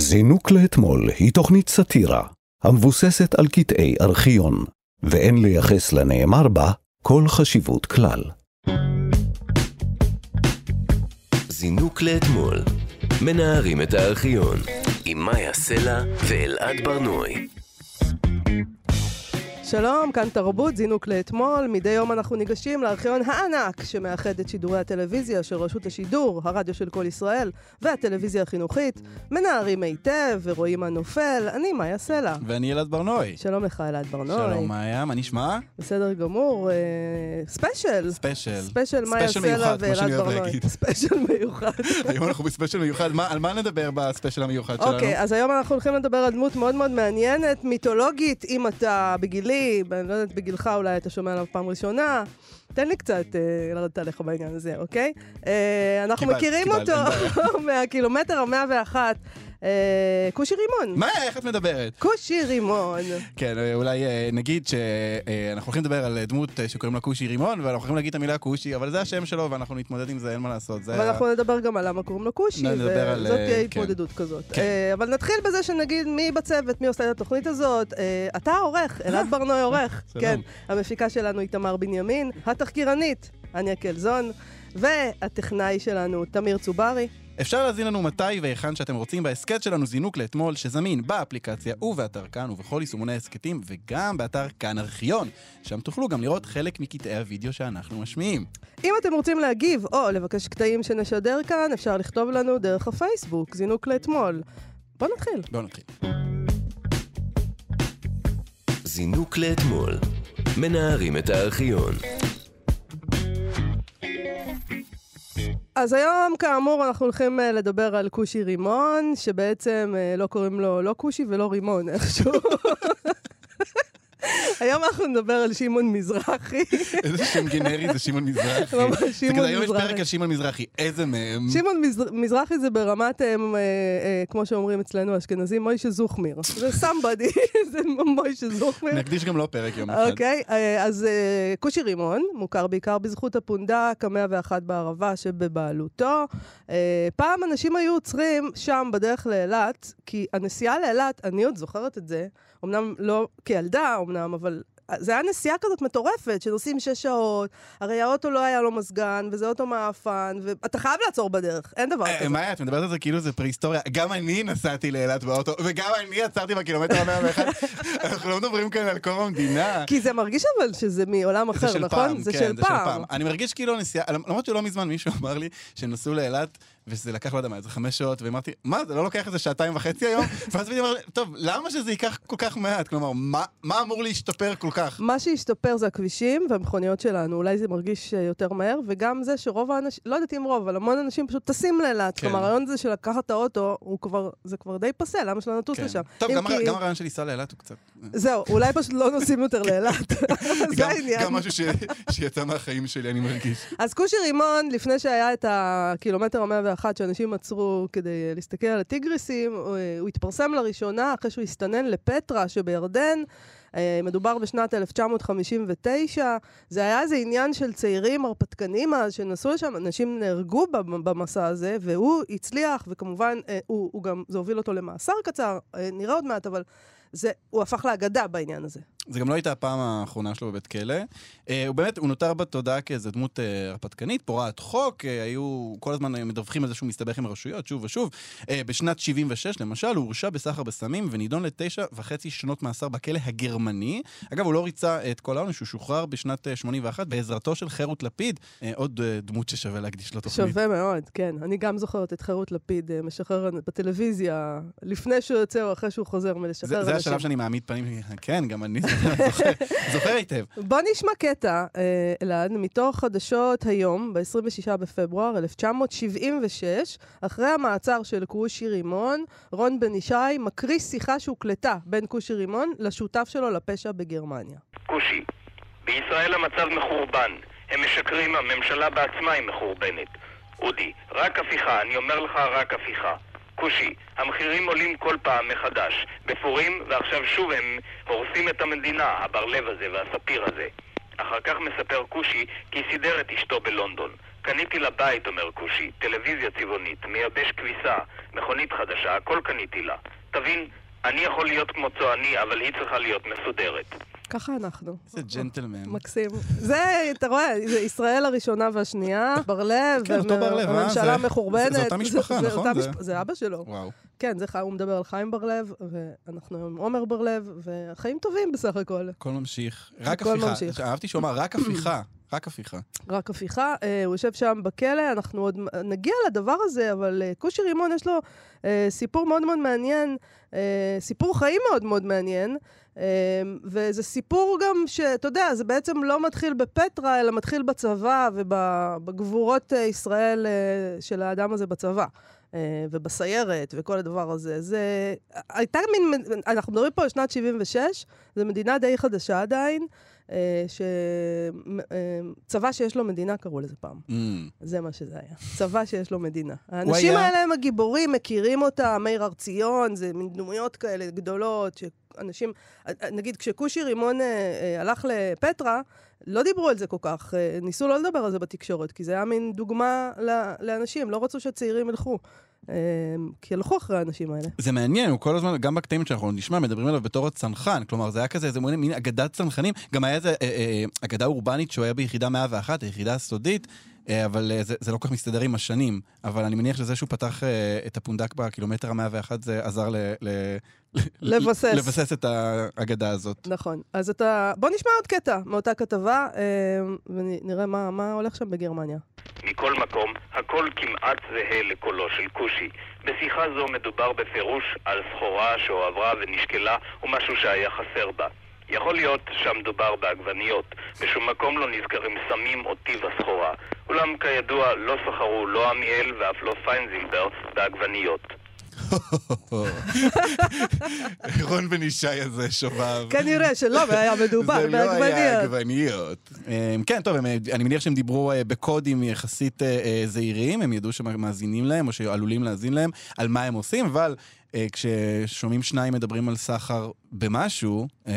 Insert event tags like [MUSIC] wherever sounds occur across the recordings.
זינוק לאתמול היא תוכנית סאטירה המבוססת על קטעי ארכיון, ואין לייחס לנאמר בה כל חשיבות כלל. זינוק לאתמול, מנערים את הארכיון, עם מאיה סלע ואלעד ברנועי. שלום, כאן תרבות, זינוק לאתמול. מדי יום אנחנו ניגשים לארכיון הענק שמאחד את שידורי הטלוויזיה של רשות השידור, הרדיו של כל ישראל והטלוויזיה החינוכית. מנערים היטב ורואים מה נופל. אני מאיה סלע. ואני אלעד ברנועי. שלום לך, אלעד ברנועי. שלום מאיה, מה נשמע? בסדר גמור. אה, special. special. special מאיה סלע ואלעד בר-נוי. special מיוחד. [LAUGHS] היום אנחנו ב special מיוחד, מה- על מה נדבר ב special המיוחד שלנו? אוקיי, אז היום אנחנו הולכים לדבר על דמות מאוד מאוד מעניינת, מיתולוגית, אם אתה בגילי, אני לא יודעת, בגילך אולי אתה שומע עליו פעם ראשונה. תן לי קצת אה, לרדת עליך בעניין הזה, אוקיי? אה, אנחנו מכירים אותו [LAUGHS] מהקילומטר המאה ואחת. כושי רימון. מה, איך את מדברת? כושי רימון. כן, אה, אולי אה, נגיד שאנחנו הולכים לדבר על דמות אה, שקוראים לה כושי רימון, ואנחנו הולכים להגיד את המילה כושי, אבל זה השם שלו ואנחנו נתמודד עם זה, אין מה לעשות. אבל אנחנו נדבר גם על למה קוראים לו כושי, וזאת אה, תהיה כן. התמודדות כזאת. כן. אה, אבל נתחיל בזה שנגיד מי בצוות, מי עושה את התוכנית הזאת. אה, אתה העורך, אלעד ברנועי עורך. [LAUGHS] כן, המפיקה שלנו היא תמר בנימין, התחקירנית, אניה קלזון, והטכנאי שלנו, תמיר צוברי. אפשר להזין לנו מתי והיכן שאתם רוצים בהסכת שלנו זינוק לאתמול, שזמין באפליקציה ובאתר כאן ובכל יישומוני ההסכתים, וגם באתר כאן ארכיון, שם תוכלו גם לראות חלק מקטעי הוידאו שאנחנו משמיעים. אם אתם רוצים להגיב או לבקש קטעים שנשדר כאן, אפשר לכתוב לנו דרך הפייסבוק, זינוק לאתמול. בוא נתחיל. בואו נתחיל. זינוק לאתמול, מנערים את הארכיון. אז היום, כאמור, אנחנו הולכים אה, לדבר על כושי רימון, שבעצם אה, לא קוראים לו לא כושי ולא רימון איכשהו. היום אנחנו נדבר על שמעון מזרחי. איזה שם גנרי זה שמעון מזרחי. ממש שמעון כזה, היום יש מזרחי. פרק על שמעון מזרחי, איזה מהם? שמעון מזר- מזרחי זה ברמת, אה, אה, כמו שאומרים אצלנו האשכנזים, מוישה זוכמיר. זה סמבדי, [LAUGHS] זה מוישה זוכמיר. נקדיש גם לו פרק יום אחד. אוקיי, אה, אז אה, כושי רימון, מוכר בעיקר בזכות הפונדק, המאה ואחת בערבה שבבעלותו. אה, פעם אנשים היו עוצרים שם בדרך לאילת, כי הנסיעה לאילת, אני עוד זוכרת את זה, אמנם לא כילדה אמנם, אבל... זה היה נסיעה כזאת מטורפת, שנוסעים שש שעות, הרי האוטו לא היה לו מזגן, וזה אוטו מעפן, ואתה חייב לעצור בדרך, אין דבר אה, כזה. מאיה, את מדברת על זה כאילו זה פריהיסטוריה. גם אני נסעתי לאילת באוטו, וגם אני עצרתי בקילומטר המאה ואחד. [LAUGHS] אנחנו לא מדברים כאן על קום המדינה. כי זה מרגיש אבל שזה מעולם זה אחר, של נכון? פעם, זה כן, של פעם. אני מרגיש כאילו נסיעה, למרות שלא מזמן מישהו אמר לי שהם נסעו לאילת, וזה לקח, לא יודע מה, איזה חמש שעות, ואמרתי, מה, זה לא לוקח איזה שעתיים וחצי היום? [LAUGHS] ואז בדיוק אומר, טוב, למה שזה ייקח כל כך מעט? כלומר, מה, מה אמור להשתפר כל כך? מה שהשתפר זה הכבישים והמכוניות שלנו, אולי זה מרגיש אה, יותר מהר, וגם זה שרוב האנשים, לא יודעת אם רוב, אבל המון אנשים פשוט טסים לאילת. כן. כלומר, הרעיון הזה של לקחת את האוטו, כבר, זה כבר די פסה, למה שלא נטוס כן. לשם? טוב, גם, כי... גם הרעיון של לנסוע לאילת הוא קצת... זהו, אולי פשוט לא נוסעים יותר לאילת. [LAUGHS] [LAUGHS] זה העניין. גם משהו ש... שיצא מהחיים שלי, אני מרגיש. אז כושי רימון, לפני שהיה את הקילומטר 101, אחת שאנשים עצרו כדי להסתכל על הטיגריסים, אה, הוא התפרסם לראשונה אחרי שהוא הסתנן לפטרה שבירדן. אה, מדובר בשנת 1959, זה היה איזה עניין של צעירים הרפתקנים אז שנסעו לשם, אנשים נהרגו במסע הזה, והוא הצליח, וכמובן, אה, הוא, הוא גם, זה הוביל אותו למאסר קצר, נראה עוד מעט, אבל זה, הוא הפך לאגדה בעניין הזה. זה גם לא הייתה הפעם האחרונה שלו בבית כלא. אה, הוא באמת, הוא נותר בתודעה כאיזה דמות אה, הרפתקנית, פורעת חוק, אה, היו כל הזמן אה, מדווחים על זה שהוא מסתבך עם הרשויות, שוב ושוב. אה, בשנת 76, למשל, הוא הורשע בסחר בסמים ונידון לתשע וחצי שנות מאסר בכלא הגרמני. אגב, הוא לא ריצה את כל העונש, הוא שוחרר בשנת אה, 81 בעזרתו של חירות לפיד, אה, עוד אה, דמות ששווה להקדיש לו תוכנית. שווה מאוד, כן. אני גם זוכרת את חירות לפיד אה, משחרר בטלוויזיה, לפני שהוא יוצא או אחרי שהוא חוזר מלשחרר זה. זה השלב שאני מעמיד פנים, כן, גם אני זוכר, היטב. בוא נשמע קטע, אה, אלעד, מתוך חדשות היום, ב-26 בפברואר 1976, אחרי המעצר של כושי רימון, רון בן ישי מקריא שיחה שהוקלטה בין כושי רימון לשותף שלו לפשע בגרמניה. כושי, בישראל המצב מחורבן. הם משקרים, הממשלה בעצמה היא מחורבנת. אודי, רק הפיכה, אני אומר לך רק הפיכה. כושי, המחירים עולים כל פעם מחדש. בפורים, ועכשיו שוב הם הורסים את המדינה, הבר לב הזה והספיר הזה. אחר כך מספר כושי כי סידר את אשתו בלונדון. קניתי לה בית, אומר כושי, טלוויזיה צבעונית, מייבש כביסה, מכונית חדשה, הכל קניתי לה. תבין, אני יכול להיות כמו צועני, אבל היא צריכה להיות מסודרת. ככה אנחנו. איזה ג'נטלמן. מקסים. זה, אתה רואה, זה ישראל הראשונה והשנייה, בר-לב, כן, אה? הממשלה זה- מחורבנת. זה אותה משפחה, נכון? זה- אבא שלו. וואו. כן, זה חי- הוא מדבר על חיים בר-לב, ואנחנו עם עומר בר-לב, והחיים טובים בסך הכל. הכל ממשיך. רק הפיכה. אהבתי שהוא אמר, רק הפיכה. רק הפיכה. רק הפיכה, אה, הוא יושב שם בכלא, אנחנו עוד נגיע לדבר הזה, אבל אה, כושי רימון יש לו אה, סיפור מאוד מאוד מעניין, אה, סיפור חיים מאוד מאוד מעניין, וזה סיפור גם שאתה יודע, זה בעצם לא מתחיל בפטרה, אלא מתחיל בצבא ובגבורות אה, ישראל אה, של האדם הזה בצבא. אה, ובסיירת וכל הדבר הזה. זה הייתה מין, אנחנו מדברים פה על שנת 76, זו מדינה די חדשה עדיין, ש... צבא שיש לו מדינה קראו לזה פעם. Mm. זה מה שזה היה. צבא שיש לו מדינה. האנשים היה- האלה הם הגיבורים, מכירים אותם, מאיר הר ציון, זה מין דמויות כאלה גדולות, שאנשים... נגיד, כשכושי רימון אה, אה, הלך לפטרה, לא דיברו על זה כל כך, אה, ניסו לא לדבר על זה בתקשורת, כי זה היה מין דוגמה לאנשים, לא רצו שהצעירים ילכו. אה, כי הלכו אחרי האנשים האלה. זה מעניין, הוא כל הזמן, גם בקטעים שאנחנו נשמע, מדברים עליו בתור הצנחן. כלומר, זה היה כזה, איזה מין מין אגדת צנחנים. גם היה איזה אה, אה, אגדה אורבנית שהוא היה ביחידה 101, היחידה הסודית, אה, אבל אה, זה, זה לא כל כך מסתדר עם השנים. אבל אני מניח שזה שהוא פתח אה, את הפונדק בקילומטר ה-101, זה עזר ל, ל, לבסס. לבסס את האגדה הזאת. נכון. אז אתה... בוא נשמע עוד קטע מאותה כתבה, אה, ונראה מה, מה הולך שם בגרמניה. מכל מקום, הכל כמעט זהה לקולו של כושי. בשיחה זו מדובר בפירוש על סחורה שהועברה ונשקלה ומשהו שהיה חסר בה. יכול להיות שהמדובר בעגבניות. בשום מקום לא נזכרים סמים או טיב הסחורה. אולם כידוע לא סחרו לא עמיאל ואף לא פיינזילבר בעגבניות. רון בן ישי הזה שובב. כנראה שלא, והיה מדובר זה לא היה בעגבניות. עגבניות. אמ, כן, טוב, אני מניח שהם דיברו אה, בקודים יחסית אה, אה, זהירים, הם ידעו שמאזינים להם, או שעלולים להאזין להם, על מה הם עושים, אבל כששומעים שניים מדברים על סחר במשהו, אה,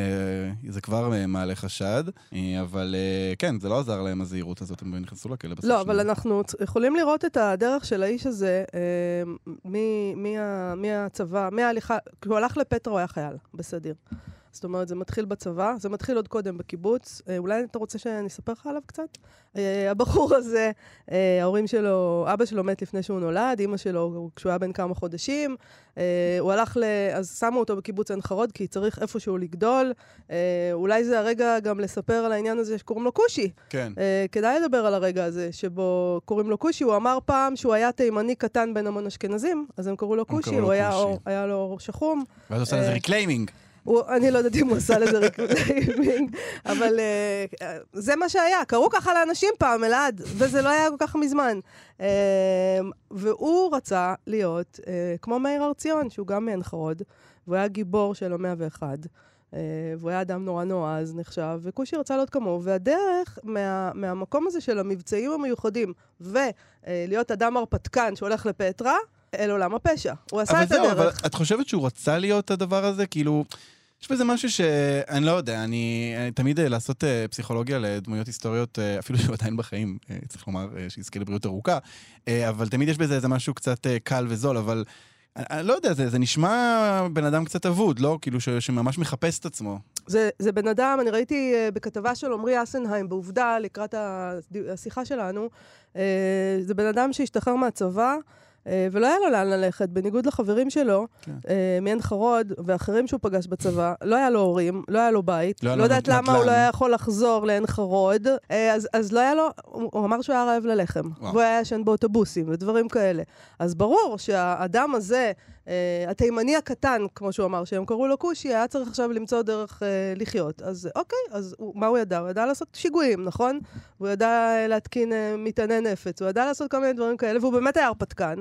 זה כבר אה, מעלה חשד, אה, אבל אה, כן, זה לא עזר להם הזהירות הזאת, הם נכנסו לכלא בסוף. לא, אבל. אנחנו יכולים לראות את הדרך של האיש הזה אה, מהצבא, מההליכה, כשהוא הלך לפטרה הוא היה חייל, בסדיר. זאת אומרת, זה מתחיל בצבא, זה מתחיל עוד קודם בקיבוץ. אה, אולי אתה רוצה שאני אספר לך עליו קצת? אה, הבחור [LAUGHS] הזה, אה, ההורים שלו, אבא שלו מת לפני שהוא נולד, אימא שלו כשהוא היה בן כמה חודשים. אה, הוא הלך ל... אז שמו אותו בקיבוץ עין חרוד, כי צריך איפשהו לגדול. אולי זה הרגע גם לספר על העניין הזה שקוראים לו כושי. כן. כדאי לדבר על הרגע הזה, שבו קוראים לו כושי. הוא אמר פעם שהוא היה תימני קטן בין המון אשכנזים, אז הם קראו לו כושי, הוא היה. אור, היה לו אור שחום. ואז עושה לזה ריקליימינג. הוא, אני לא יודעת אם הוא עשה לזה reclaiming, אבל uh, זה מה שהיה. קראו ככה לאנשים פעם, אלעד, וזה לא היה כל כך מזמן. Uh, והוא רצה להיות uh, כמו מאיר הר ציון, שהוא גם מעין חרוד, והוא היה גיבור של המאה ואחד. Uh, והוא היה אדם נורא נועז, נחשב, וכושי רצה להיות כמוהו, והדרך מה, מהמקום הזה של המבצעים המיוחדים, ולהיות אדם הרפתקן שהולך לפטרה, אל עולם הפשע. הוא עשה את זהו, אבל הדרך. את חושבת שהוא רצה להיות הדבר הזה? כאילו, יש בזה משהו שאני לא יודע, אני, אני תמיד אה, לעשות אה, פסיכולוגיה לדמויות היסטוריות, אה, אפילו שהוא עדיין בחיים, צריך לומר, שיזכה לבריאות ארוכה, אבל תמיד יש בזה איזה משהו קצת קל וזול, אבל אני, אני לא יודע, זה, זה נשמע בן אדם קצת אבוד, לא? כאילו ש, שממש מחפש את עצמו. זה, זה בן אדם, אני ראיתי בכתבה של עמרי אסנהיים, בעובדה, לקראת השיחה שלנו, זה בן אדם שהשתחרר מהצבא, ולא היה לו לאן ללכת, בניגוד לחברים שלו, כן. uh, מעין חרוד ואחרים שהוא פגש בצבא, לא היה לו הורים, לא היה לו בית, לא לא יודעת נדל"ן. למה הוא לא היה יכול לחזור לעין חרוד, uh, אז, אז לא היה לו, הוא, אמר שהוא היה רעב ללחם, וואו. והוא היה ישן באוטובוסים ודברים כאלה. אז ברור שהאדם הזה, אה, התימני הקטן, כמו שהוא אמר, שהם קראו לו כושי, היה צריך עכשיו למצוא דרך אה, לחיות. אז אוקיי, אז הוא, מה הוא ידע? הוא ידע לעשות שיגועים, נכון? הוא ידע אה, להתקין אה, מטעני נפץ, הוא ידע לעשות כל מיני דברים כאלה, והוא באמת היה הרפתקן.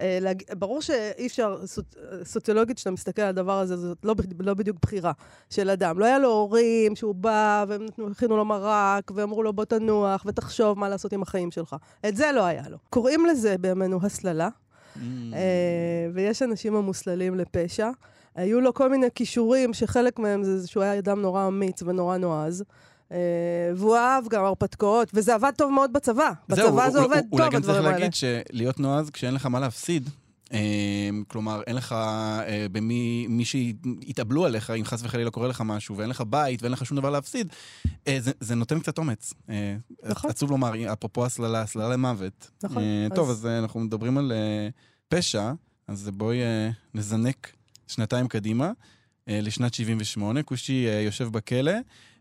אה, להג... ברור שאי אפשר, סוט... סוציולוגית, כשאתה מסתכל על הדבר הזה, זאת לא, לא בדיוק בחירה של אדם. לא היה לו הורים שהוא בא, והם הכינו לו מרק, ואמרו לו בוא תנוח ותחשוב מה לעשות עם החיים שלך. את זה לא היה לו. קוראים לזה בימינו הסללה. אה, ויש אנשים המוסללים לפשע. היו לו כל מיני כישורים, שחלק מהם זה שהוא היה אדם נורא אמיץ ונורא נועז. אה, והוא אהב גם הרפתקאות, וזה עבד טוב מאוד בצבא. בצבא זה עובד אולי טוב, גם צריך הדברים האלה. להגיד שלהיות נועז כשאין לך מה להפסיד, כלומר, אין לך אה, במי, מי שיתאבלו עליך, אם חס וחלילה קורה לך משהו, ואין לך בית ואין לך שום דבר להפסיד, אה, זה, זה נותן קצת אומץ. אה, נכון. עצוב לומר, אפרופו הסללה, הסללה למוות. נכון, אה, אז- טוב, אז אה, אנחנו מדברים על אה, פשע, אז בואי אה, נזנק שנתיים קדימה, אה, לשנת 78. כושי אה, יושב בכלא.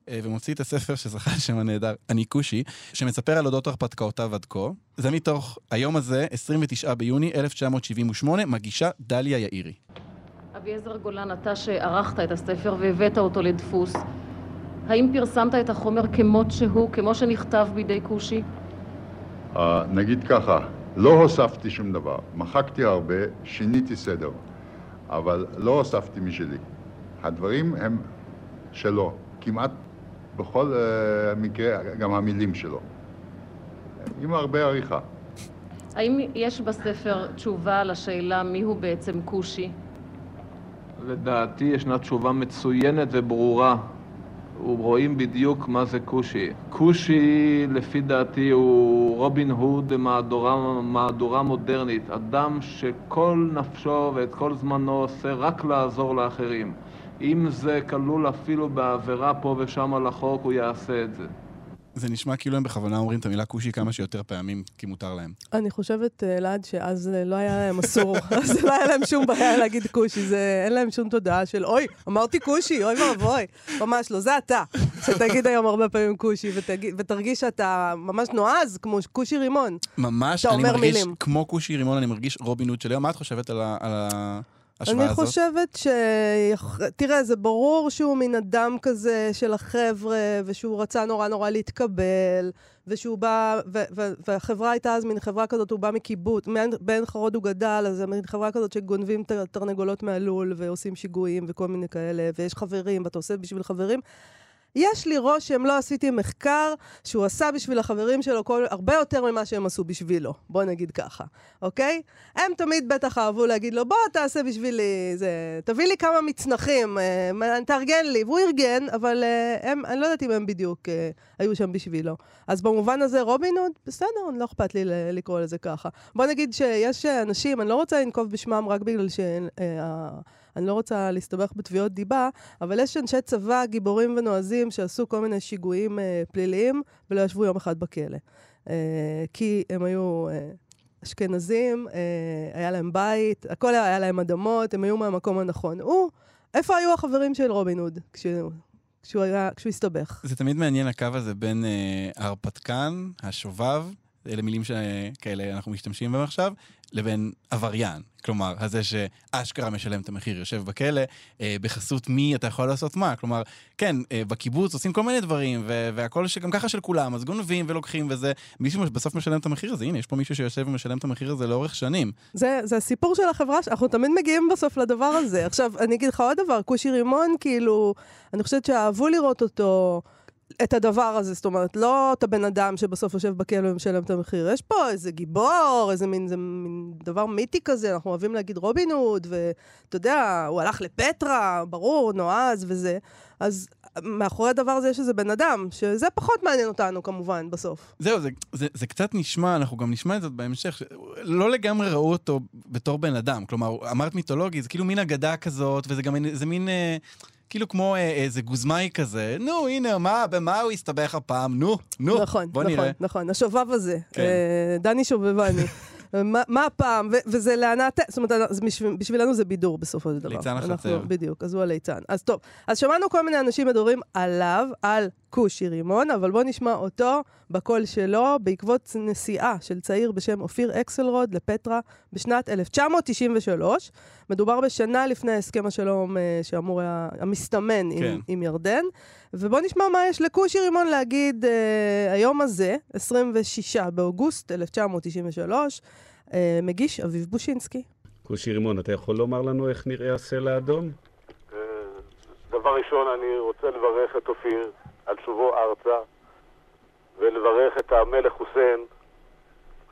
אה, ומוציא את הספר שזכה לשם הנהדר, אני כושי, שמספר על אודות הרפתקאותיו עד כה. זה מתוך היום הזה, 29 ביוני 1978, מגישה דליה יאירי. אביעזר גולן, אתה שערכת את הספר והבאת אותו לדפוס, האם פרסמת את החומר כמות שהוא, כמו שנכתב בידי כושי? אה, נגיד ככה, לא הוספתי שום דבר, מחקתי הרבה, שיניתי סדר, אבל לא הוספתי משלי. הדברים הם שלו, כמעט בכל אה, מקרה גם המילים שלו, עם הרבה עריכה. האם יש בספר תשובה לשאלה מיהו בעצם כושי? לדעתי ישנה תשובה מצוינת וברורה. רואים בדיוק מה זה כושי. כושי, לפי דעתי, הוא רובין הוד במהדורה מהדורה מודרנית. אדם שכל נפשו ואת כל זמנו עושה רק לעזור לאחרים. אם זה כלול אפילו בעבירה פה ושם על החוק, הוא יעשה את זה. זה נשמע כאילו הם בכוונה אומרים את המילה כושי כמה שיותר פעמים, כי מותר להם. אני חושבת, אה, אלעד, שאז אה, לא היה להם אסור, [LAUGHS] אז לא היה להם שום בעיה להגיד כושי, זה, אין להם שום תודעה של אוי, אמרתי כושי, אוי ואבוי. ממש לא, זה אתה, שתגיד היום הרבה פעמים כושי, ותגיד, ותרגיש שאתה ממש נועז, כמו כושי רימון. ממש, אני מרגיש מילים. כמו כושי רימון, אני מרגיש רובין הוד של היום. מה את חושבת על ה- על ההשוואה אני הזאת? חושבת ש... תראה, זה ברור שהוא מין אדם כזה של החבר'ה, ושהוא רצה נורא נורא להתקבל, ושהוא בא, ו- ו- והחברה הייתה אז מין חברה כזאת, הוא בא מקיבוץ, מעין- בעין חרוד הוא גדל, אז זה מין חברה כזאת שגונבים את התרנגולות מהלול, ועושים שיגועים וכל מיני כאלה, ויש חברים, ואתה עושה בשביל חברים. יש לי רושם, לא עשיתי מחקר, שהוא עשה בשביל החברים שלו כל, הרבה יותר ממה שהם עשו בשבילו. בוא נגיד ככה, אוקיי? הם תמיד בטח אהבו להגיד לו, בוא תעשה בשבילי, זה, תביא לי כמה מצנחים, אה, תארגן לי. והוא ארגן, אבל אה, הם, אני לא יודעת אם הם בדיוק אה, היו שם בשבילו. אז במובן הזה, רובין הוד, בסדר, לא אכפת לי לקרוא לזה ככה. בוא נגיד שיש אנשים, אני לא רוצה לנקוב בשמם רק בגלל ש... אה, אני לא רוצה להסתבך בתביעות דיבה, אבל יש אנשי צבא, גיבורים ונועזים, שעשו כל מיני שיגועים אה, פליליים, ולא ישבו יום אחד בכלא. אה, כי הם היו אה, אשכנזים, אה, היה להם בית, הכל היה להם אדמות, הם היו מהמקום הנכון. הוא, איפה היו החברים של רובין הוד כשהוא, כשהוא, היה, כשהוא הסתבך? זה תמיד מעניין הקו הזה בין אה, ההרפתקן, השובב, אלה מילים שכאלה אנחנו משתמשים בהם עכשיו, לבין עבריין. כלומר, הזה שאשכרה משלם את המחיר, יושב בכלא, אה, בחסות מי אתה יכול לעשות מה. כלומר, כן, אה, בקיבוץ עושים כל מיני דברים, והכל שגם ככה של כולם, אז גונבים ולוקחים וזה. מישהו בסוף משלם את המחיר הזה, הנה, יש פה מישהו שיושב ומשלם את המחיר הזה לאורך שנים. זה, זה הסיפור של החברה, אנחנו תמיד מגיעים בסוף לדבר הזה. עכשיו, אני אגיד לך עוד דבר, כושי רימון, כאילו, אני חושבת שאהבו לראות אותו, את הדבר הזה, זאת אומרת, לא את הבן אדם שבסוף יושב בכלא ומשלם את המחיר. יש פה איזה גיבור, איזה מין, זה מין דבר מיתי כזה, אנחנו אוהבים להגיד רובין הוד, ואתה יודע, הוא הלך לפטרה, ברור, נועז וזה. אז מאחורי הדבר הזה יש איזה בן אדם, שזה פחות מעניין אותנו כמובן, בסוף. זהו, זה, זה, זה קצת נשמע, אנחנו גם נשמע את זה בהמשך, לא לגמרי ראו אותו בתור בן אדם. כלומר, אמרת מיתולוגי, זה כאילו מין אגדה כזאת, וזה גם זה מין... אה, כאילו כמו אה, איזה גוזמאי כזה, נו, הנה, מה, במה הוא הסתבך הפעם? נו, נו, נכון, בוא נכון, נראה. נכון, השובב הזה, כן. אה, דני שובבני. [LAUGHS] מה, מה הפעם? ו- וזה להנאת... זאת אומרת, בשביל, בשבילנו זה בידור בסופו של דבר. ליצן החצר. בדיוק, אז הוא הליצן. אז טוב, אז שמענו כל מיני אנשים מדברים עליו, על כושי רימון, אבל בואו נשמע אותו בקול שלו, בעקבות נסיעה של צעיר בשם אופיר אקסלרוד לפטרה בשנת 1993. מדובר בשנה לפני הסכם השלום אה, שאמור היה, המסתמן כן. עם, עם ירדן. ובואו נשמע מה יש לכושי רימון להגיד אה, היום הזה, 26 באוגוסט 1993, אה, מגיש אביב בושינסקי. כושי רימון, אתה יכול לומר לנו איך נראה הסלע האדום? אה, דבר ראשון, אני רוצה לברך את אופיר על שובו ארצה, ולברך את המלך חוסיין,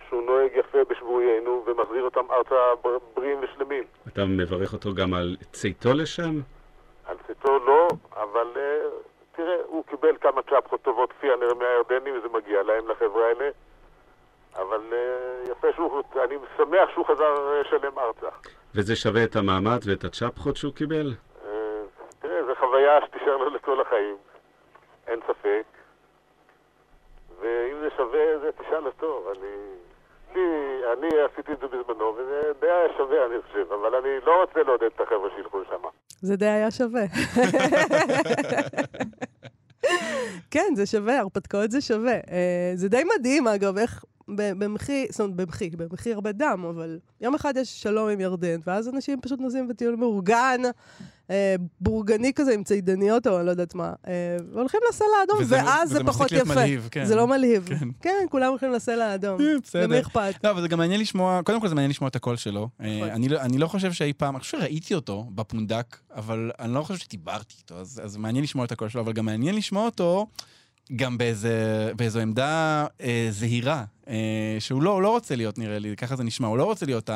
שהוא נוהג יפה בשבויינו ומחזיר אותם ארצה בר- בריאים ושלמים. אתה מברך אותו גם על צאתו לשם? על צאתו לא, אבל אה, תראה, הוא קיבל כמה צ'פחות טובות כפי הנראה מהירדנים, וזה מגיע להם, לחבר'ה האלה. אבל אה, יפה שהוא, אני שמח שהוא חזר אה, שלם ארצה. וזה שווה את המעמד ואת הצ'פחות שהוא קיבל? אה, תראה, זו חוויה שתישאר לו לכל החיים, אין ספק. ואם זה שווה, זה תשאל אותו. אני, לי, אני עשיתי את זה בזמנו, וזה די היה שווה, אני חושב. אבל אני לא רוצה לעודד את החבר'ה שילכו לשם. זה די היה שווה. [LAUGHS] כן, זה שווה, הרפתקאות זה שווה. אה, זה די מדהים, אגב, איך במחי, זאת אומרת, במחי, במחי הרבה דם, אבל יום אחד יש שלום עם ירדן, ואז אנשים פשוט נוסעים בטיול מאורגן, אה, בורגני כזה עם צידניות או אני לא יודעת מה, אה, והולכים לסלע האדום, וזה- ואז וזה זה פחות יפה. מלהיב, כן. זה לא מלהיב. כן. כן, כולם הולכים לסלע האדום. אה, בסדר. למי אכפת? לא, אבל זה גם מעניין לשמוע, קודם כל זה מעניין לשמוע את הקול שלו. אה, נכון. אני לא- אני לא חושב שאי פעם, אני חושב שראיתי אותו בפונדק, אבל אני לא חושב שדיברתי איתו, אז אז מעניין לשמוע את הקול שלו, אבל גם מעניין לשמוע אותו גם באיזה- באיזו עמדה אה, זהירה, אה, שהוא לא לא רוצה להיות, נראה לי, ככה זה נשמע, הוא לא רוצה להיות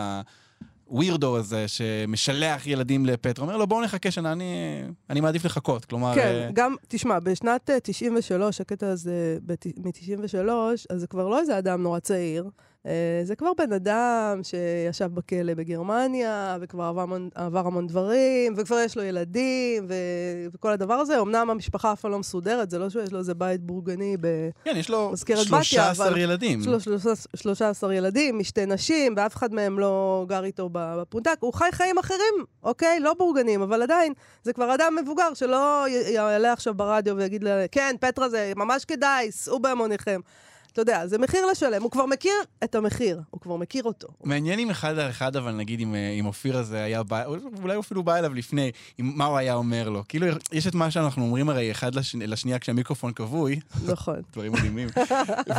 הווירדו הזה שמשלח ילדים לפטרה, אומר לו בואו נחכה שנה, אני- אני מעדיף לחכות, כלומר... כן, אה, גם, תשמע, בשנת אה, 93, הקטע הזה מ-93, אז זה כבר לא איזה אדם נורא צעיר. אה, זה כבר בן אדם שישב בכלא בגרמניה, וכבר עבר המון, עבר המון דברים, וכבר יש לו ילדים, ו... וכל הדבר הזה. אמנם המשפחה אף פעם לא מסודרת, זה לא שיש לו איזה בית בורגני ב... כן, יש לו מזכרת בתיה, 13 אבל- ילדים. יש לו שלושה- 13 ילדים, משתי נשים, ואף אחד מהם לא גר איתו בפונדק. הוא חי חיים אחרים, אוקיי? לא בורגנים, אבל עדיין, זה כבר אדם מבוגר שלא יעלה עכשיו ברדיו ויגיד לה, כן, פטרה זה ממש כדאי, סעו בהמוניכם. אתה יודע, זה מחיר לשלם. הוא כבר מכיר את המחיר, הוא כבר מכיר אותו. מעניין אם אחד על אחד, אבל נגיד אם, אה, אם אופיר הזה היה בא, אולי הוא אפילו בא אליו לפני, עם מה הוא היה אומר לו. כאילו, יש את מה שאנחנו אומרים הרי אחד לש, לשנייה כשהמיקרופון כבוי, נכון. [LAUGHS] דברים מדהימים,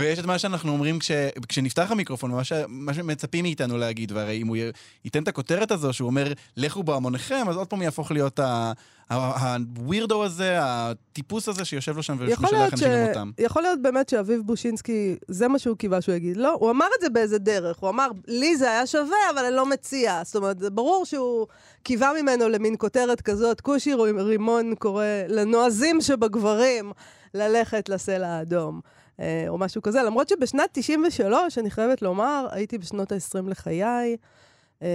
ויש את מה שאנחנו אומרים כש, כשנפתח המיקרופון, מה, ש, מה שמצפים מאיתנו להגיד, והרי אם הוא ייתן את הכותרת הזו, שהוא אומר, לכו בהמוניכם, אז עוד פעם יהפוך להיות ה- הווירדו הזה, הטיפוס הזה שיושב לו שם ומשלח. אנשים למותם. יכול להיות באמת שאביב בושינסקי, זה מה שהוא קיווה שהוא יגיד. לא, הוא אמר את זה באיזה דרך. הוא אמר, לי זה היה שווה, אבל אני לא מציע. זאת אומרת, זה ברור שהוא קיווה ממנו למין כותרת כזאת, כושי רימון קורא לנועזים שבגברים ללכת לסלע האדום. אה, או משהו כזה, למרות שבשנת 93, אני חייבת לומר, הייתי בשנות ה-20 לחיי. אה,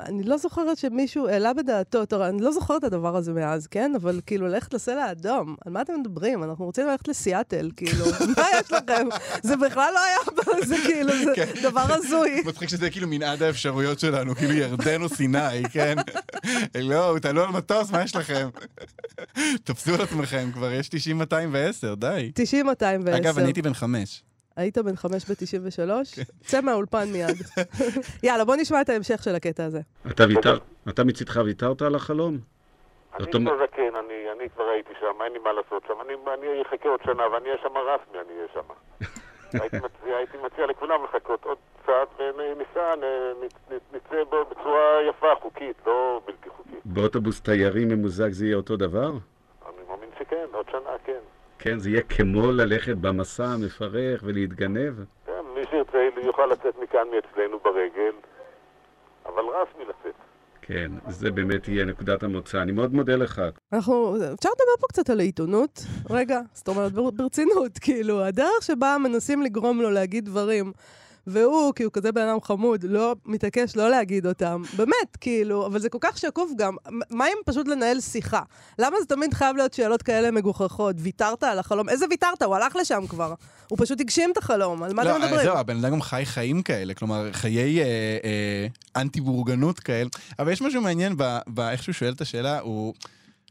אני לא זוכרת שמישהו העלה בדעתו, תראה, אני לא זוכרת את הדבר הזה מאז, כן? אבל כאילו, ללכת לסלע האדום, על מה אתם מדברים? אנחנו רוצים ללכת לסיאטל, כאילו, [LAUGHS] מה יש לכם? זה בכלל לא היה, זה כאילו, זה כן. דבר הזוי. [LAUGHS] מצחיק שזה כאילו מנעד האפשרויות שלנו, כאילו ירדן או סיני, כן? [LAUGHS] לא, תעלו על מטוס, מה יש לכם? תפסו על עצמכם כבר, יש 90-210, די. 90-210. אגב, אני הייתי בן חמש. היית בן חמש ב-93? צא מהאולפן מיד. [LAUGHS] יאללה, בוא נשמע את ההמשך של הקטע הזה. אתה ויתר, אתה מצידך ויתרת על החלום? אני כבר זקן, אני, אני כבר הייתי שם, אין לי מה לעשות שם. אני, אני אחכה עוד שנה ואני אהיה שם רסמי, אני אהיה שם. [LAUGHS] הייתי, מציע, הייתי מציע לכולם לחכות עוד קצת וניסע, נצא בצורה יפה, חוקית, לא בלתי חוקית. באוטובוס תיירים ממוזג זה יהיה אותו דבר? אני מאמין שכן, עוד שנה כן. כן, זה יהיה כמו ללכת במסע המפרך ולהתגנב? כן, מי שירצה יוכל לצאת מכאן מאצלנו ברגל, אבל רסמי לצאת. כן, זה באמת יהיה נקודת המוצא. אני מאוד מודה לך. אנחנו, אפשר לדבר פה קצת על העיתונות? רגע, זאת אומרת, בר- ברצינות, [LAUGHS] כאילו, הדרך שבה מנסים לגרום לו להגיד דברים, והוא, כי הוא כזה בן אדם חמוד, לא מתעקש לא להגיד אותם, באמת, כאילו, אבל זה כל כך שקוף גם. מה אם פשוט לנהל שיחה? למה זה תמיד חייב להיות שאלות כאלה מגוחכות? ויתרת על החלום? איזה ויתרת? הוא הלך לשם כבר. הוא פשוט הגשים את החלום, על מה לא, אתם מדברים? זהו, הבן אדם גם חי חיים כאלה, כלומר, חיי אה, אה, אנטי-בורגנות כאלה. אבל יש משהו מעניין באיך שהוא שואל את השאלה, הוא...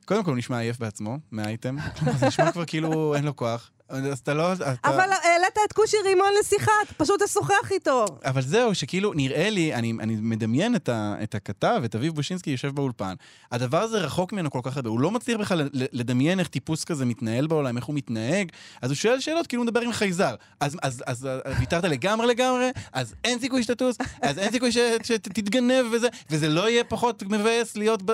קודם כל הוא נשמע עייף בעצמו, מהאייטם. [LAUGHS] זה נשמע כבר כאילו אין לו כוח. אז אתה לא... אתה... אבל העלית את כושי רימון לשיחה, פשוט תשוחח איתו. אבל זהו, שכאילו, נראה לי, אני, אני מדמיין את, ה, את הכתב, את אביב בושינסקי יושב באולפן. הדבר הזה רחוק ממנו כל כך הרבה, הוא לא מצליח בכלל לדמיין איך טיפוס כזה מתנהל בעולם, איך הוא מתנהג, אז הוא שואל שאלות כאילו הוא מדבר עם חייזר. אז, אז, אז, אז ויתרת לגמרי לגמרי, אז אין סיכוי שתטוס, אז אין סיכוי שתתגנב וזה, וזה לא יהיה פחות מבאס להיות ב...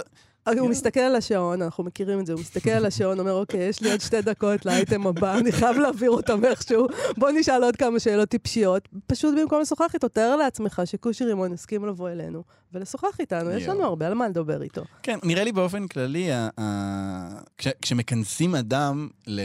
הוא מסתכל על השעון, אנחנו מכירים את זה, הוא מסתכל על השעון, אומר, אוקיי, יש לי עוד שתי דקות לאייטם הבא, אני חייב להעביר אותם איכשהו, בוא נשאל עוד כמה שאלות טיפשיות. פשוט במקום לשוחח איתו, תאר לעצמך שכושי רימון הסכים לבוא אלינו ולשוחח איתנו, יש לנו. הרבה על מה לדבר איתו. כן, נראה לי באופן כללי, ה- ה- כש- כשמכנסים אדם ל-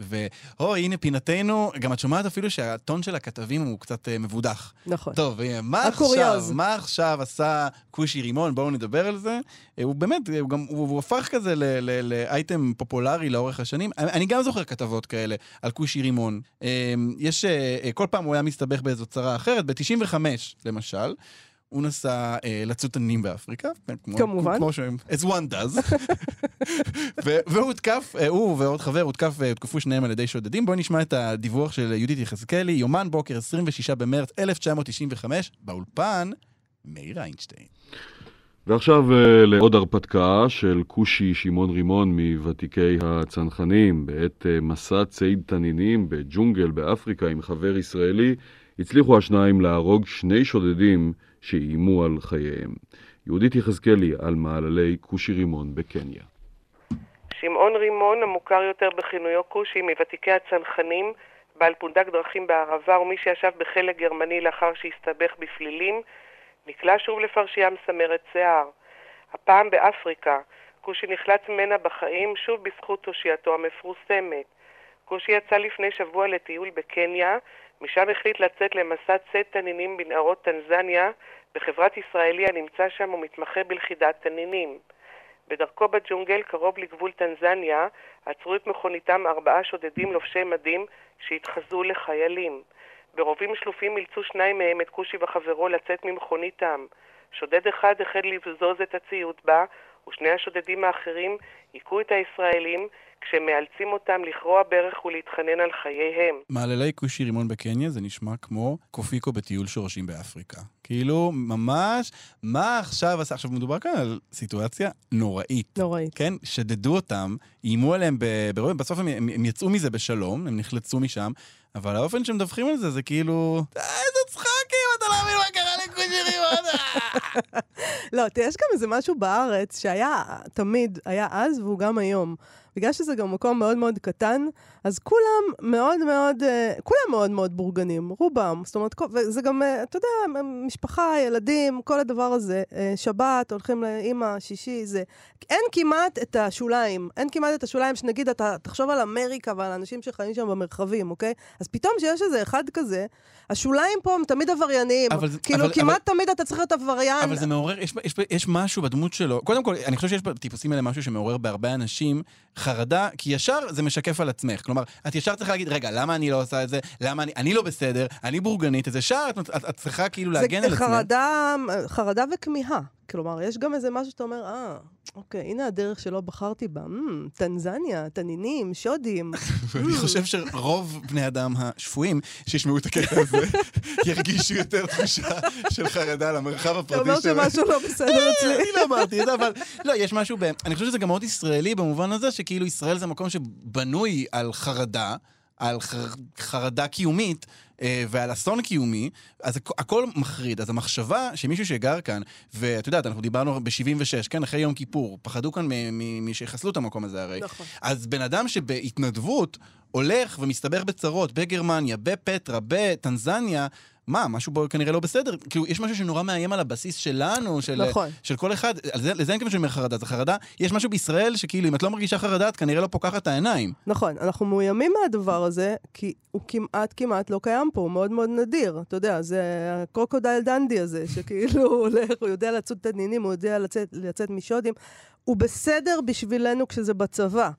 ואו, הנה פינתנו, גם את שומעת אפילו שהטון של הכתבים הוא קצת אה, מבודח. נכון. טוב, אה, מה הקוריוז. עכשיו, מה עכשיו עשה כושי רימון? בואו נדבר על זה. אה, הוא באמת, הוא גם, הוא, הוא הפך כזה לאייטם פופולרי לאורך השנים. אני אני גם זוכר כתבות כאלה על כושי רימון. יש, כל פעם הוא היה מסתבך באיזו צרה אחרת. ב-95, למשל, הוא נסע אה, לצוד תנינים באפריקה. כן, כמו- כמובן. כמו שהם, as one does. [LAUGHS] והוא הותקף, אה, הוא ועוד חבר הותקף, אה, הותקפו שניהם על ידי שודדים. בואו נשמע את הדיווח של יהודית יחזקאלי, יומן בוקר 26 במרץ 1995, באולפן, מאיר איינשטיין. ועכשיו אה, לעוד הרפתקה של כושי שמעון רימון מוותיקי הצנחנים. בעת אה, מסע ציד תנינים בג'ונגל באפריקה עם חבר ישראלי, הצליחו השניים להרוג שני שודדים שאיימו על חייהם. יהודית יחזקאלי על מעללי כושי רימון בקניה. שמעון רימון, המוכר יותר בכינויו כושי, מוותיקי הצנחנים, בעל פונדק דרכים בערבה, ומי שישב בחלק גרמני לאחר שהסתבך בפלילים, נקלע שוב לפרשייה מסמרת שיער. הפעם באפריקה. כושי נחלץ ממנה בחיים שוב בזכות תושייתו המפורסמת. כושי יצא לפני שבוע לטיול בקניה, משם החליט לצאת למסע ציד תנינים בנהרות טנזניה, בחברת ישראלי הנמצא שם ומתמחה בלכידת תנינים. בדרכו בג'ונגל, קרוב לגבול טנזניה, עצרו את מכוניתם ארבעה שודדים לובשי מדים שהתחזו לחיילים. ברובים שלופים אילצו שניים מהם את כושי וחברו לצאת ממכוניתם. שודד אחד החל לבזוז את הציוד בה, ושני השודדים האחרים היכו את הישראלים כשהם מאלצים אותם לכרוע ברך ולהתחנן על חייהם. מעללי כושי רימון בקניה זה נשמע כמו קופיקו בטיול שורשים באפריקה. כאילו, ממש, מה עכשיו עשה? עכשיו, מדובר כאן על סיטואציה נוראית. נוראית. כן? שדדו אותם, איימו עליהם ב- ברובים, בסוף הם, הם יצאו מזה בשלום, הם נחלצו משם, אבל האופן שמדווחים על זה, זה כאילו... "אה, איזה צחוקים, אתה לא מבין מה קרה רימון. אה." [LAUGHS] לא, יש גם איזה משהו בארץ שהיה תמיד, היה אז והוא גם היום. בגלל שזה גם מקום מאוד מאוד קטן, אז כולם מאוד מאוד, אה, כולם מאוד מאוד בורגנים, רובם. זאת אומרת, וזה גם, אה, אתה יודע, משפחה, ילדים, כל הדבר הזה. אה, שבת, הולכים לאימא, שישי, זה. אין כמעט את השוליים. אין כמעט את השוליים שנגיד, אתה תחשוב על אמריקה ועל האנשים שחיים שם במרחבים, אוקיי? אז פתאום שיש איזה אחד כזה, השוליים פה הם תמיד עברייניים. אבל כאילו, אבל- כמעט תמיד אתה צריך להיות עבריין. אבל זה מעורר, יש, יש, יש משהו בדמות שלו. קודם כל, אני חושב שיש בטיפוסים האלה משהו שמעורר בהרבה אנשים חרדה, כי ישר זה משקף על עצמך. כלומר, את ישר צריכה להגיד, רגע, למה אני לא עושה את זה? למה אני, אני לא בסדר? אני בורגנית. אז ישר את, את, את צריכה כאילו להגן זה על עצמך. חרדה, חרדה וכמיהה. כלומר, יש גם איזה משהו שאתה אומר, אה, אוקיי, הנה הדרך שלא בחרתי בה. אמ, טנזניה, תנינים, שודים. [LAUGHS] ואני חושב שרוב בני אדם השפויים שישמעו את הקטע הזה, [LAUGHS] ירגישו יותר תחושה של חרדה למרחב אתה הפרטי אומר שלהם. שמשהו לא בסדר אצלי. אני לא אמרתי את זה, אבל לא, יש משהו ב... אני חושב שזה גם מאוד ישראלי במובן הזה שכאילו ישראל זה מקום שבנוי על חרדה, על חר... חרדה קיומית. אה, ועל אסון קיומי, אז הכ- הכל מחריד. אז המחשבה שמישהו שגר כאן, ואת יודעת, אנחנו דיברנו ב-76, כן, אחרי יום כיפור, פחדו כאן משיחסלו את המקום הזה הרי. נכון. אז בן אדם שבהתנדבות הולך ומסתבך בצרות בגרמניה, בפטרה, בטנזניה, מה, משהו בו כנראה לא בסדר? כאילו, יש משהו שנורא מאיים על הבסיס שלנו, של, נכון. של כל אחד, זה, לזה אין כמובן שאני אומר חרדה, זה חרדה, יש משהו בישראל שכאילו, אם את לא מרגישה חרדה, את כנראה לא פוקחת את העיניים. נכון, אנחנו מאוימים מהדבר הזה, כי הוא כמעט כמעט לא קיים פה, הוא מאוד מאוד נדיר. אתה יודע, זה הקרוקודייל דנדי הזה, שכאילו [LAUGHS] הוא הולך, הוא יודע לצוד תנינים, הוא יודע לצאת, לצאת משודים. הוא בסדר בשבילנו כשזה בצבא.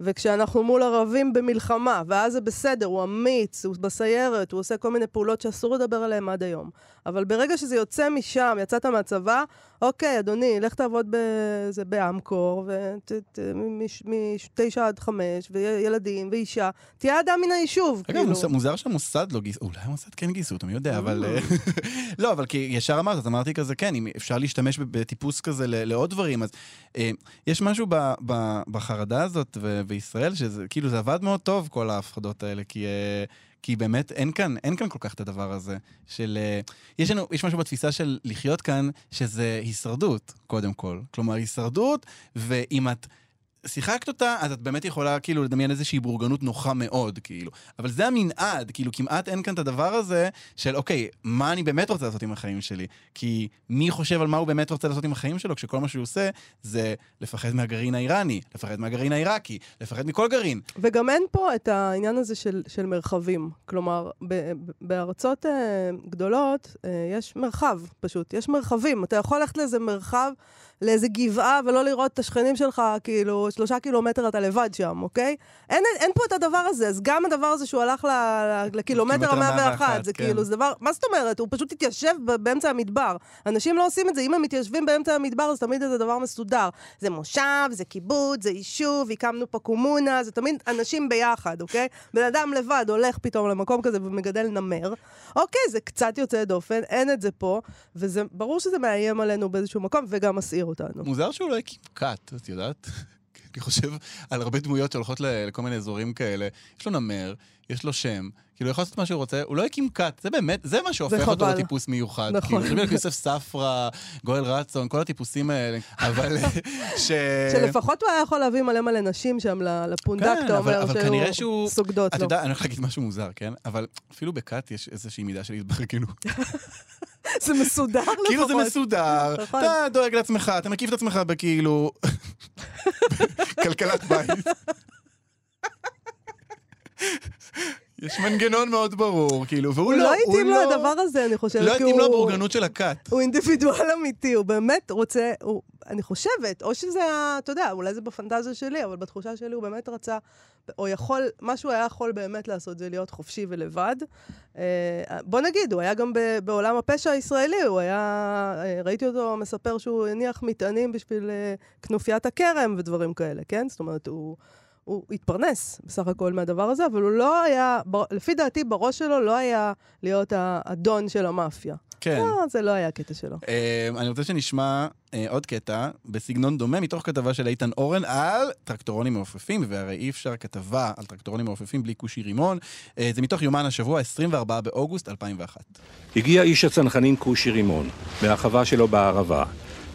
וכשאנחנו מול ערבים במלחמה, ואז זה בסדר, הוא אמיץ, הוא בסיירת, הוא עושה כל מיני פעולות שאסור לדבר עליהן עד היום. אבל ברגע שזה יוצא משם, יצאת מהצבא, אוקיי, אדוני, לך תעבוד בזה, באמקור, מתשע עד חמש, וילדים, ואישה, תהיה אדם מן היישוב, אגב, כאילו. מוס- מוזר שהמוסד לא גייסו, אולי המוסד כן גייסו אותם, מי יודע, אבל... אה, [LAUGHS] לא, אבל כי ישר אמרת, אז אמרתי כזה, כן, אם אפשר להשתמש בטיפוס כזה לעוד דברים, אז אה, יש משהו בחרדה הזאת בישראל, שזה כאילו, זה עבד מאוד טוב, כל ההפחדות האלה, כי... כי באמת אין כאן, אין כאן כל כך את הדבר הזה של... אה, יש לנו, יש משהו בתפיסה של לחיות כאן, שזה הישרדות, קודם כל. כלומר, הישרדות, ואם את... שיחקת אותה, אז את באמת יכולה כאילו לדמיין איזושהי בורגנות נוחה מאוד, כאילו. אבל זה המנעד, כאילו כמעט אין כאן את הדבר הזה של אוקיי, מה אני באמת רוצה לעשות עם החיים שלי? כי מי חושב על מה הוא באמת רוצה לעשות עם החיים שלו, כשכל מה שהוא עושה זה לפחד מהגרעין האיראני, לפחד מהגרעין העיראקי, לפחד מכל גרעין. וגם אין פה את העניין הזה של, של מרחבים. כלומר, ב, בארצות אה, גדולות אה, יש מרחב, פשוט. יש מרחבים. אתה יכול ללכת לאיזה מרחב, לאיזה גבעה, ולא לראות את השכנים שלך, כאילו, שלושה קילומטר אתה לבד שם, אוקיי? אין, אין פה את הדבר הזה. אז גם הדבר הזה שהוא הלך ל, ל, לקילומטר קילומטר המאה ואחת, 101, זה כן. כאילו, זה דבר... מה זאת אומרת? הוא פשוט התיישב באמצע המדבר. אנשים לא עושים את זה. אם הם מתיישבים באמצע המדבר, אז תמיד זה דבר מסודר. זה מושב, זה קיבוץ, זה יישוב, הקמנו פה קומונה, זה תמיד אנשים ביחד, אוקיי? בן אדם לבד הולך פתאום למקום כזה ומגדל נמר. אוקיי, זה קצת יוצא דופן, אין את זה פה, וזה ברור שזה מאיים עלינו באיזשהו מקום, וגם מסעיר אותנו. מוזר שהוא לא הקים כת, את יודעת? [LAUGHS] אני חושב על הרבה דמויות שהולכות לכל מיני אזורים כאלה. יש לו נמר, יש לו שם, כאילו, הוא יכול לעשות מה שהוא רוצה, הוא לא הקים כת, זה באמת, זה מה שהופך אותו. לטיפוס מיוחד. נכון. כאילו, חושבים על יוסף ספרא, גואל רצון, כל הטיפוסים האלה, [LAUGHS] אבל ש... שלפחות הוא היה יכול להביא מלא מלא נשים שם לפונדק, כן, אתה אבל- אומר, אבל כנראה שהוא... סוגדות אתה לו. יודע, אני הולך להגיד משהו מוזר, כן? אבל אפילו בכת יש איזושהי מידה של התברגנות. [LAUGHS] זה מסודר לפחות. [LAUGHS] כאילו זה מסודר, נכון. אתה דואג לעצמך, אתה מקיף את עצמך בכאילו... [LAUGHS] כלכלת בית. יש מנגנון מאוד ברור, כאילו, והוא הוא לא... לא הוא התאים לו לא- הדבר הזה, אני חושבת. לא כי התאים לו הוא- הבורגנות של הכת. הוא אינדיבידואל אמיתי, הוא באמת רוצה, הוא, אני חושבת, או שזה, ה- אתה יודע, אולי זה בפנטזיה שלי, אבל בתחושה שלי הוא באמת רצה, או יכול, מה שהוא היה יכול באמת לעשות זה להיות חופשי ולבד. אה, בוא נגיד, הוא היה גם בעולם הפשע הישראלי, הוא היה, אה, ראיתי אותו מספר שהוא הניח מטענים בשביל אה, כנופיית הכרם ודברים כאלה, כן? זאת אומרת, הוא... הוא התפרנס בסך הכל מהדבר הזה, אבל הוא לא היה, בר- לפי דעתי, בראש שלו לא היה להיות האדון של המאפיה. כן. לא, זה לא היה הקטע שלו. אה, אני רוצה שנשמע אה, עוד קטע בסגנון דומה מתוך כתבה של איתן אורן על טרקטורונים מעופפים, והרי אי אפשר כתבה על טרקטורונים מעופפים בלי כושי רימון. אה, זה מתוך יומן השבוע, 24 באוגוסט 2001. הגיע איש הצנחנים כושי רימון, מהחווה שלו בערבה.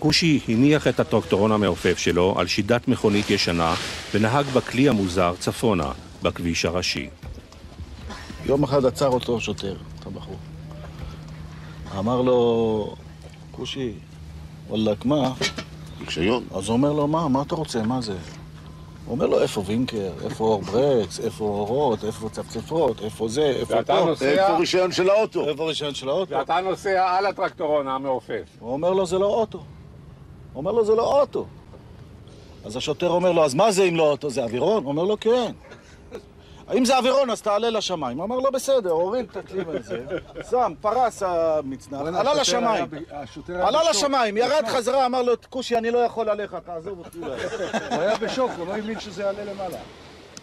כושי הניח את הטרקטורון המעופף שלו על שידת מכונית ישנה ונהג בכלי המוזר צפונה, בכביש הראשי. יום אחד עצר אותו שוטר, את הבחור. אמר לו, כושי, וואלכ, מה? רישיון. אז הוא אומר לו, מה, מה אתה רוצה, מה זה? הוא אומר לו, איפה וינקר, איפה אור ברקס, איפה אורות, איפה צפצפות, איפה זה, איפה ואתה פה, נוסע- איפה רישיון של האוטו? איפה רישיון של האוטו? ואתה נוסע על הטרקטורון המעופף. הוא אומר לו, זה לא אוטו. הוא אומר לו, זה לא אוטו. אז השוטר אומר לו, אז מה זה אם לא אוטו? זה אווירון? הוא אומר לו, כן. אם זה אווירון, אז תעלה לשמיים. הוא אמר לו, בסדר, הוריד את הכלי הזה, שם, פרס המצנח, עלה לשמיים. עלה לשמיים, ירד חזרה, אמר לו, כושי, אני לא יכול עליך, תעזוב אותי. הוא היה בשוק, הוא לא האמין שזה יעלה למעלה.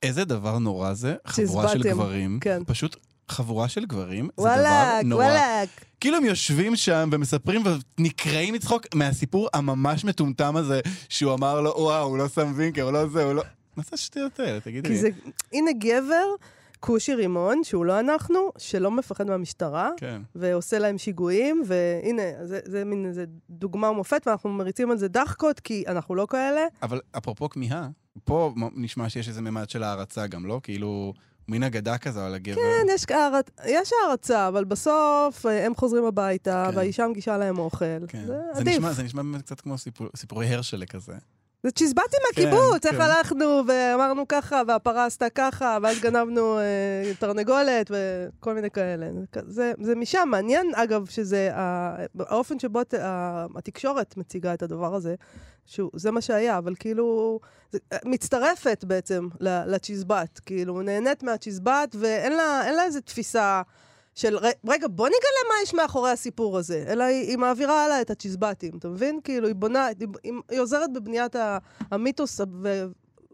איזה דבר נורא זה, חבורה של גברים, כן. פשוט חבורה של גברים, זה דבר נורא. וואלכ. כאילו הם יושבים שם ומספרים ונקרעים מצחוק מהסיפור הממש מטומטם הזה, שהוא אמר לו, וואו, הוא לא שם וינקר, הוא לא זה, הוא לא... מה זה השטויות האלה? תגידי כי לי. זה, הנה גבר, כושי רימון, שהוא לא אנחנו, שלא מפחד מהמשטרה, כן. ועושה להם שיגועים, והנה, זה, זה מין איזה דוגמה ומופת, ואנחנו מריצים על זה דחקות, כי אנחנו לא כאלה. אבל אפרופו כמיהה, פה נשמע שיש איזה ממד של הערצה גם, לא? כאילו, מין אגדה כזו על הגבר. כן, יש, הערת, יש הערצה, אבל בסוף אה, הם חוזרים הביתה, כן. והאישה מגישה להם אוכל. כן. זה זה עדיף. נשמע, זה נשמע באמת קצת כמו סיפור, סיפורי הרשלה כזה. זה צ'יזבטי כן, מהקיבוץ, איך כן. הלכנו ואמרנו ככה, והפרה עשתה ככה, ואז גנבנו אה, תרנגולת וכל מיני כאלה. זה משם. מעניין, אגב, שזה האופן שבו התקשורת מציגה את הדבר הזה, שזה מה שהיה, אבל כאילו, זה, מצטרפת בעצם לצ'יזבט. כאילו, נהנית מהצ'יזבט, ואין לה, איזו תפיסה... של רגע, בוא נגלה מה יש מאחורי הסיפור הזה. אלא היא, היא מעבירה הלאה את הצ'יזבטים, אתה מבין? כאילו, היא בונה, היא, היא, עוזרת בבניית המיתוס ו,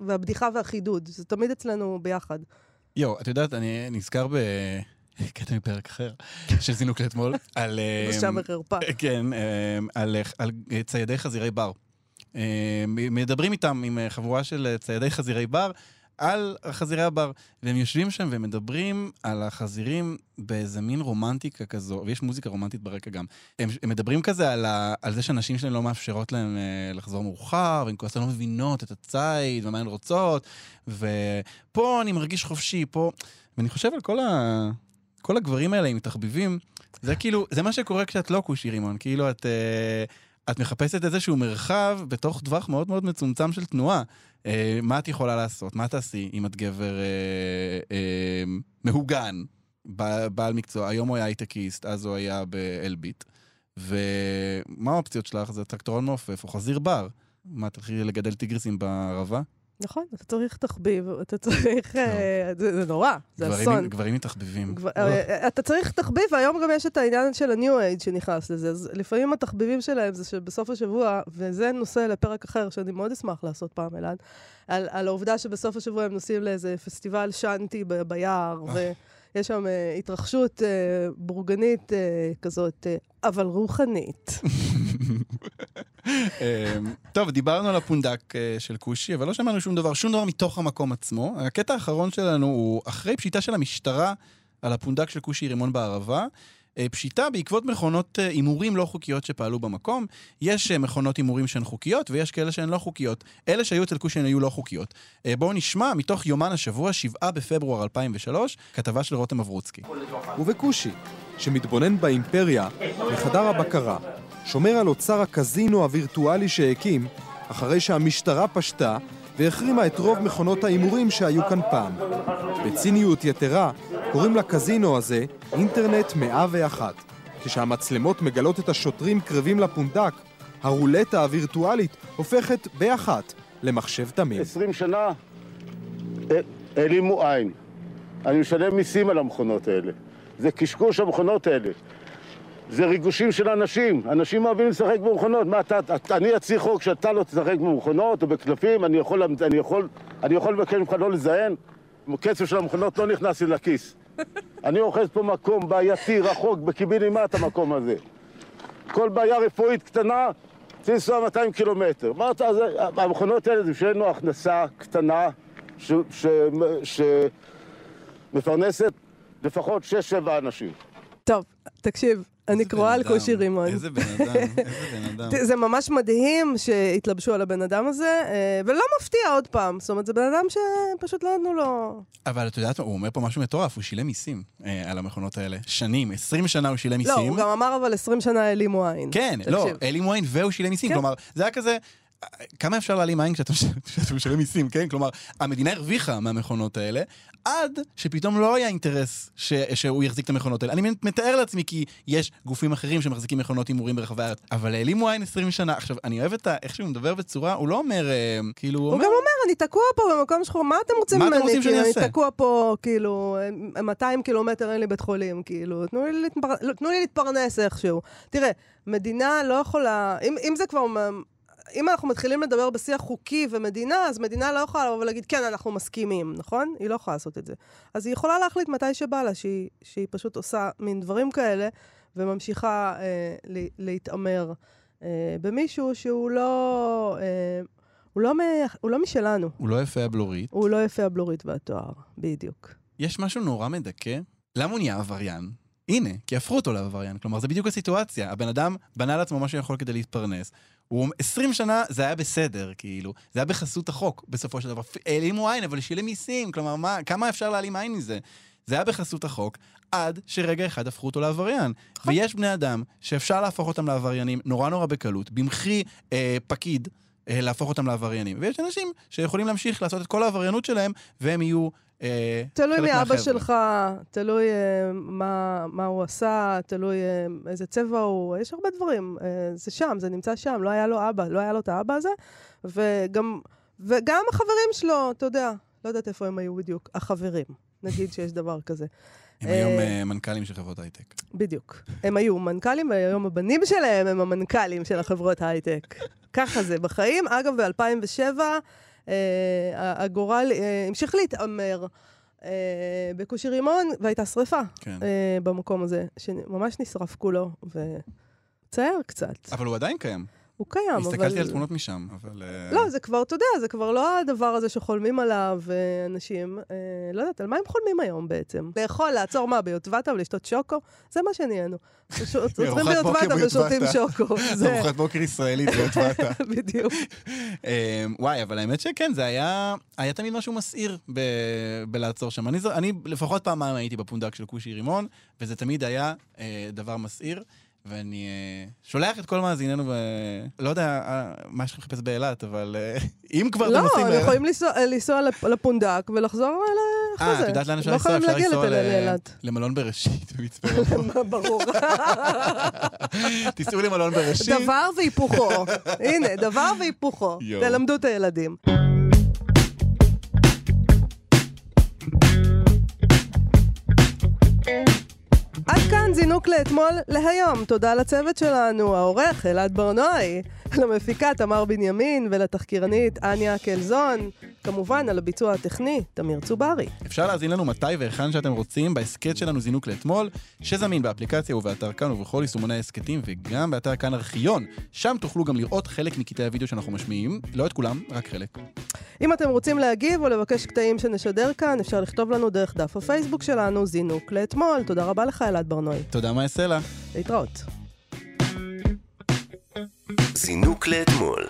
והבדיחה והחידוד. זה תמיד אצלנו ביחד. יואו, את יודעת, אני נזכר ב... קטע מפרק אחר של זינוק לאתמול, על... [LAUGHS] בושה אמ, וחרפה. כן, אמ, על, על ציידי חזירי בר. אמ, מדברים איתם, עם חבורה של ציידי חזירי בר, על חזירי הבר. והם יושבים שם ומדברים על החזירים באיזה מין רומנטיקה כזו, ויש מוזיקה רומנטית ברקע גם. הם, הם מדברים כזה על, ה, על זה שהנשים שלהם לא מאפשרות להם אה, לחזור מאוחר, והן כל לא מבינות את הציד ומה הן רוצות, ופה אני מרגיש חופשי, פה... ואני חושב על כל, ה, כל הגברים האלה עם תחביבים, זה כאילו, זה מה שקורה כשאת לא כושי רימון, כאילו את... אה, את מחפשת איזשהו מרחב בתוך טווח מאוד מאוד מצומצם של תנועה. אה, מה את יכולה לעשות? מה תעשי אם את גבר אה, אה, מהוגן, בעל מקצוע? היום הוא היה הייטקיסט, אז הוא היה באלביט. ומה האופציות שלך? זה טרקטורון מעופף או חזיר בר. מה, תתחילי לגדל טיגריסים בערבה? נכון, אתה צריך תחביב, אתה צריך... אה, זה נורא, זה אסון. גברים עם תחביבים. גבר- אה, אתה צריך תחביב, והיום גם יש את העניין של ה-new age שנכנס לזה. אז לפעמים התחביבים שלהם זה שבסוף השבוע, וזה נושא לפרק אחר שאני מאוד אשמח לעשות פעם, אלעד, על, העובדה שבסוף השבוע הם נוסעים לאיזה פסטיבל שאנטי ביער, ויש שם אה, התרחשות אה, בורגנית אה, כזאת, אה, אבל רוחנית. [LAUGHS] אמ, טוב, דיברנו על הפונדק אה, של כושי, אבל לא שמענו שום דבר, שום דבר מתוך המקום עצמו. הקטע האחרון שלנו הוא אחרי פשיטה של המשטרה על הפונדק של כושי רימון בערבה. אה, פשיטה בעקבות מכונות אה, הימורים לא חוקיות שפעלו במקום. יש מכונות הימורים שהן חוקיות ויש כאלה שהן לא חוקיות. אלה שהיו אצל כושי הן היו לא חוקיות. בואו נשמע מתוך יומן השבוע, 7 בפברואר 2003, כתבה של רותם אברוצקי. ובכושי, שמתבונן באימפריה, מחדר הבקרה, שומר על אוצר הקזינו הווירטואלי שהקים, אחרי שהמשטרה פשטה והחרימה את רוב מכונות ההימורים שהיו כאן פעם. בציניות יתרה, קוראים לקזינו הזה אינטרנט 101. כשהמצלמות מגלות את השוטרים קרבים לפונדק, הרולטה הווירטואלית הופכת באחת למחשב תמים. 20 שנה אה, העלימו עין. אני משלם מיסים על המכונות האלה. זה קשקוש המכונות האלה. זה ריגושים של אנשים. אנשים אוהבים לשחק במכונות. מה אתה, אתה- אני אציע חוק שאתה לא תשחק במכונות או בקלפים, אני יכול, אני יכול, אני יכול לבקש ממך לא לזיין? כסף של המכונות לא נכנס לי לכיס. אני אוחז פה מקום בעייתי, רחוק, בקיבינימט המקום הזה. כל בעיה רפואית קטנה, צריך לנסוע 200 קילומטר. מה אתה, זה, המכונות האלה זה בשבילנו הכנסה קטנה ש, ש, ש, מפרנסת לפחות 6-7 אנשים. טוב, תקשיב, אני קרואה על כושי רימון. איזה בן אדם, איזה בן אדם. זה ממש מדהים שהתלבשו על הבן אדם הזה, אה, ולא מפתיע עוד פעם. זאת אומרת, זה בן אדם שפשוט לא נתנו לו... אבל את יודעת מה, הוא אומר פה משהו מטורף, הוא שילם מיסים אה, על המכונות האלה. שנים, 20 שנה הוא שילם לא, מיסים. הוא גם אמר אבל 20 שנה העלימו עין. כן. לא, העלימו עין והוא שילם מיסים. כן. כלומר, זה היה כזה... כמה אפשר להעלים עין כשאתה משלם מיסים, כן? כלומר, המדינה הרוויחה מהמכונות האלה, עד שפתאום לא היה אינטרס ש, שהוא יחזיק את המכונות האלה. אני מתאר לעצמי כי יש גופים אחרים שמחזיקים מכונות הימורים ברחבי הארץ, אבל העלימו עין 20 שנה. עכשיו, אני אוהב את ה... איך שהוא מדבר בצורה, הוא לא אומר, אה, כאילו, הוא הוא אומר... גם אומר, אני תקוע פה במקום שחור, מה אתם רוצים מה אתם ממני? רוצים שאני כאילו, אעשה? אני תקוע פה, כאילו, אה, 200 קילומטר אין לי בית חולים, כאילו, תנו לי, להתפר... תנו לי להתפרנס איכשהו. תראה, מדינה לא יכולה, אם, אם זה כבר... אם אנחנו מתחילים לדבר בשיח חוקי ומדינה, אז מדינה לא יכולה לבוא ולהגיד, כן, אנחנו מסכימים, נכון? היא לא יכולה לעשות את זה. אז היא יכולה להחליט מתי שבא לה, שהיא, שהיא פשוט עושה מין דברים כאלה, וממשיכה אה, להתעמר אה, במישהו שהוא לא... אה, הוא לא, מ... הוא לא משלנו. הוא לא יפה הבלורית. הוא לא יפה הבלורית והתואר, בדיוק. יש משהו נורא מדכא. למה הוא נהיה עבריין? הנה, כי הפכו אותו לעבריין. כלומר, זה בדיוק הסיטואציה. הבן אדם בנה לעצמו מה שיכול כדי להתפרנס. הוא 20 שנה זה היה בסדר, כאילו. זה היה בחסות החוק, בסופו של דבר. העלימו עין, אבל שילם מיסים. כלומר, מה, כמה אפשר להעלים עין מזה? זה היה בחסות החוק, עד שרגע אחד הפכו אותו לעבריין. ויש בני אדם שאפשר להפוך אותם לעבריינים נורא נורא בקלות, במחי אה, פקיד, אה, להפוך אותם לעבריינים. ויש אנשים שיכולים להמשיך לעשות את כל העבריינות שלהם, והם יהיו תלוי חלק מי אבא. שלך, תלוי אה, מה, מה הוא עשה, תלוי אה, איזה צבע הוא, יש הרבה דברים. אה, זה שם, זה נמצא שם, לא היה לו אבא, לא היה לו את האבא הזה, וגם, וגם החברים שלו, אתה יודע, לא יודעת איפה הם היו בדיוק, החברים, נגיד שיש דבר כזה. [LAUGHS] הם היום אה, אה, מנכ"לים של חברות הייטק. בדיוק. הם היו מנכ"לים, והיום הבנים שלהם הם המנכ"לים של החברות הייטק. ככה זה בחיים. אגב, ב-2007 אה, הגורל אה, המשיך להתעמר אה, בכושי רימון, והייתה שריפה כן. אה, במקום הזה, שממש נשרף כולו, ומצער קצת. אבל הוא עדיין קיים. הוא קיים, אבל... הסתכלתי על תמונות משם, אבל... אה, לא, זה כבר, אתה יודע, זה כבר לא הדבר הזה שחולמים עליו אה, אנשים. אה, לא יודעת, על מה הם חולמים היום בעצם? לאכול, לעצור מה, ביוטבתה ולשתות שוקו? זה מה שנהיינו. עוצרים ביוטבתה ושותים. שוקו. [LAUGHS] זה- ארוחת בוקר ישראלית ביוטבתה. [LAUGHS] בדיוק. אה, וואי, אבל האמת שכן, זה היה, היה תמיד משהו מסעיר ב, בלעצור שם. אני, לפחות פעמיים הייתי בפונדק של כושי רימון, וזה תמיד היה דבר מסעיר. ואני אה, שולח את כל מאזיננו, ו... לא יודע אה, מה יש לך לחפש באילת, אבל אה, אם כבר אתם לא, נוסעים... הם לאילת- יכולים לנסוע- לנסוע לפ- לפונדק ולחזור אל- אחרי אה. את יודעת לאן אפשר לא לנסוע? אפשר לנסוע לתל ל- אילת. למלון בראשית [LAUGHS] במצפה רמון. [LAUGHS] ברור. [LAUGHS] תיסעו למלון בראשית. דבר והיפוכו. הנה, דבר והיפוכו. תלמדו את הילדים. זינוק לאתמול להיום. תודה לצוות שלנו, העורך אלעד ברנועי, למפיקה תמר בנימין ולתחקירנית אניה קלזון. כמובן, על הביצוע הטכני, תמיר צוברי. אפשר להאזין לנו מתי והיכן שאתם רוצים בהסכת שלנו זינוק לאתמול, שזמין באפליקציה ובאתר כאן ובכל יישומוני ההסכתים וגם באתר כאן ארכיון. שם תוכלו גם לראות חלק מקטעי הוידאו שאנחנו משמיעים, לא את כולם, רק חלק. אם אתם רוצים להגיב או לבקש קטעים שנשדר כאן, אפשר לכתוב לנו דרך דף הפייסבוק שלנו, זינוק לאתמול. תודה רבה לך, אלעד ברנועי. תודה מה אעשה לה. להתראות. זינוק לאתמול.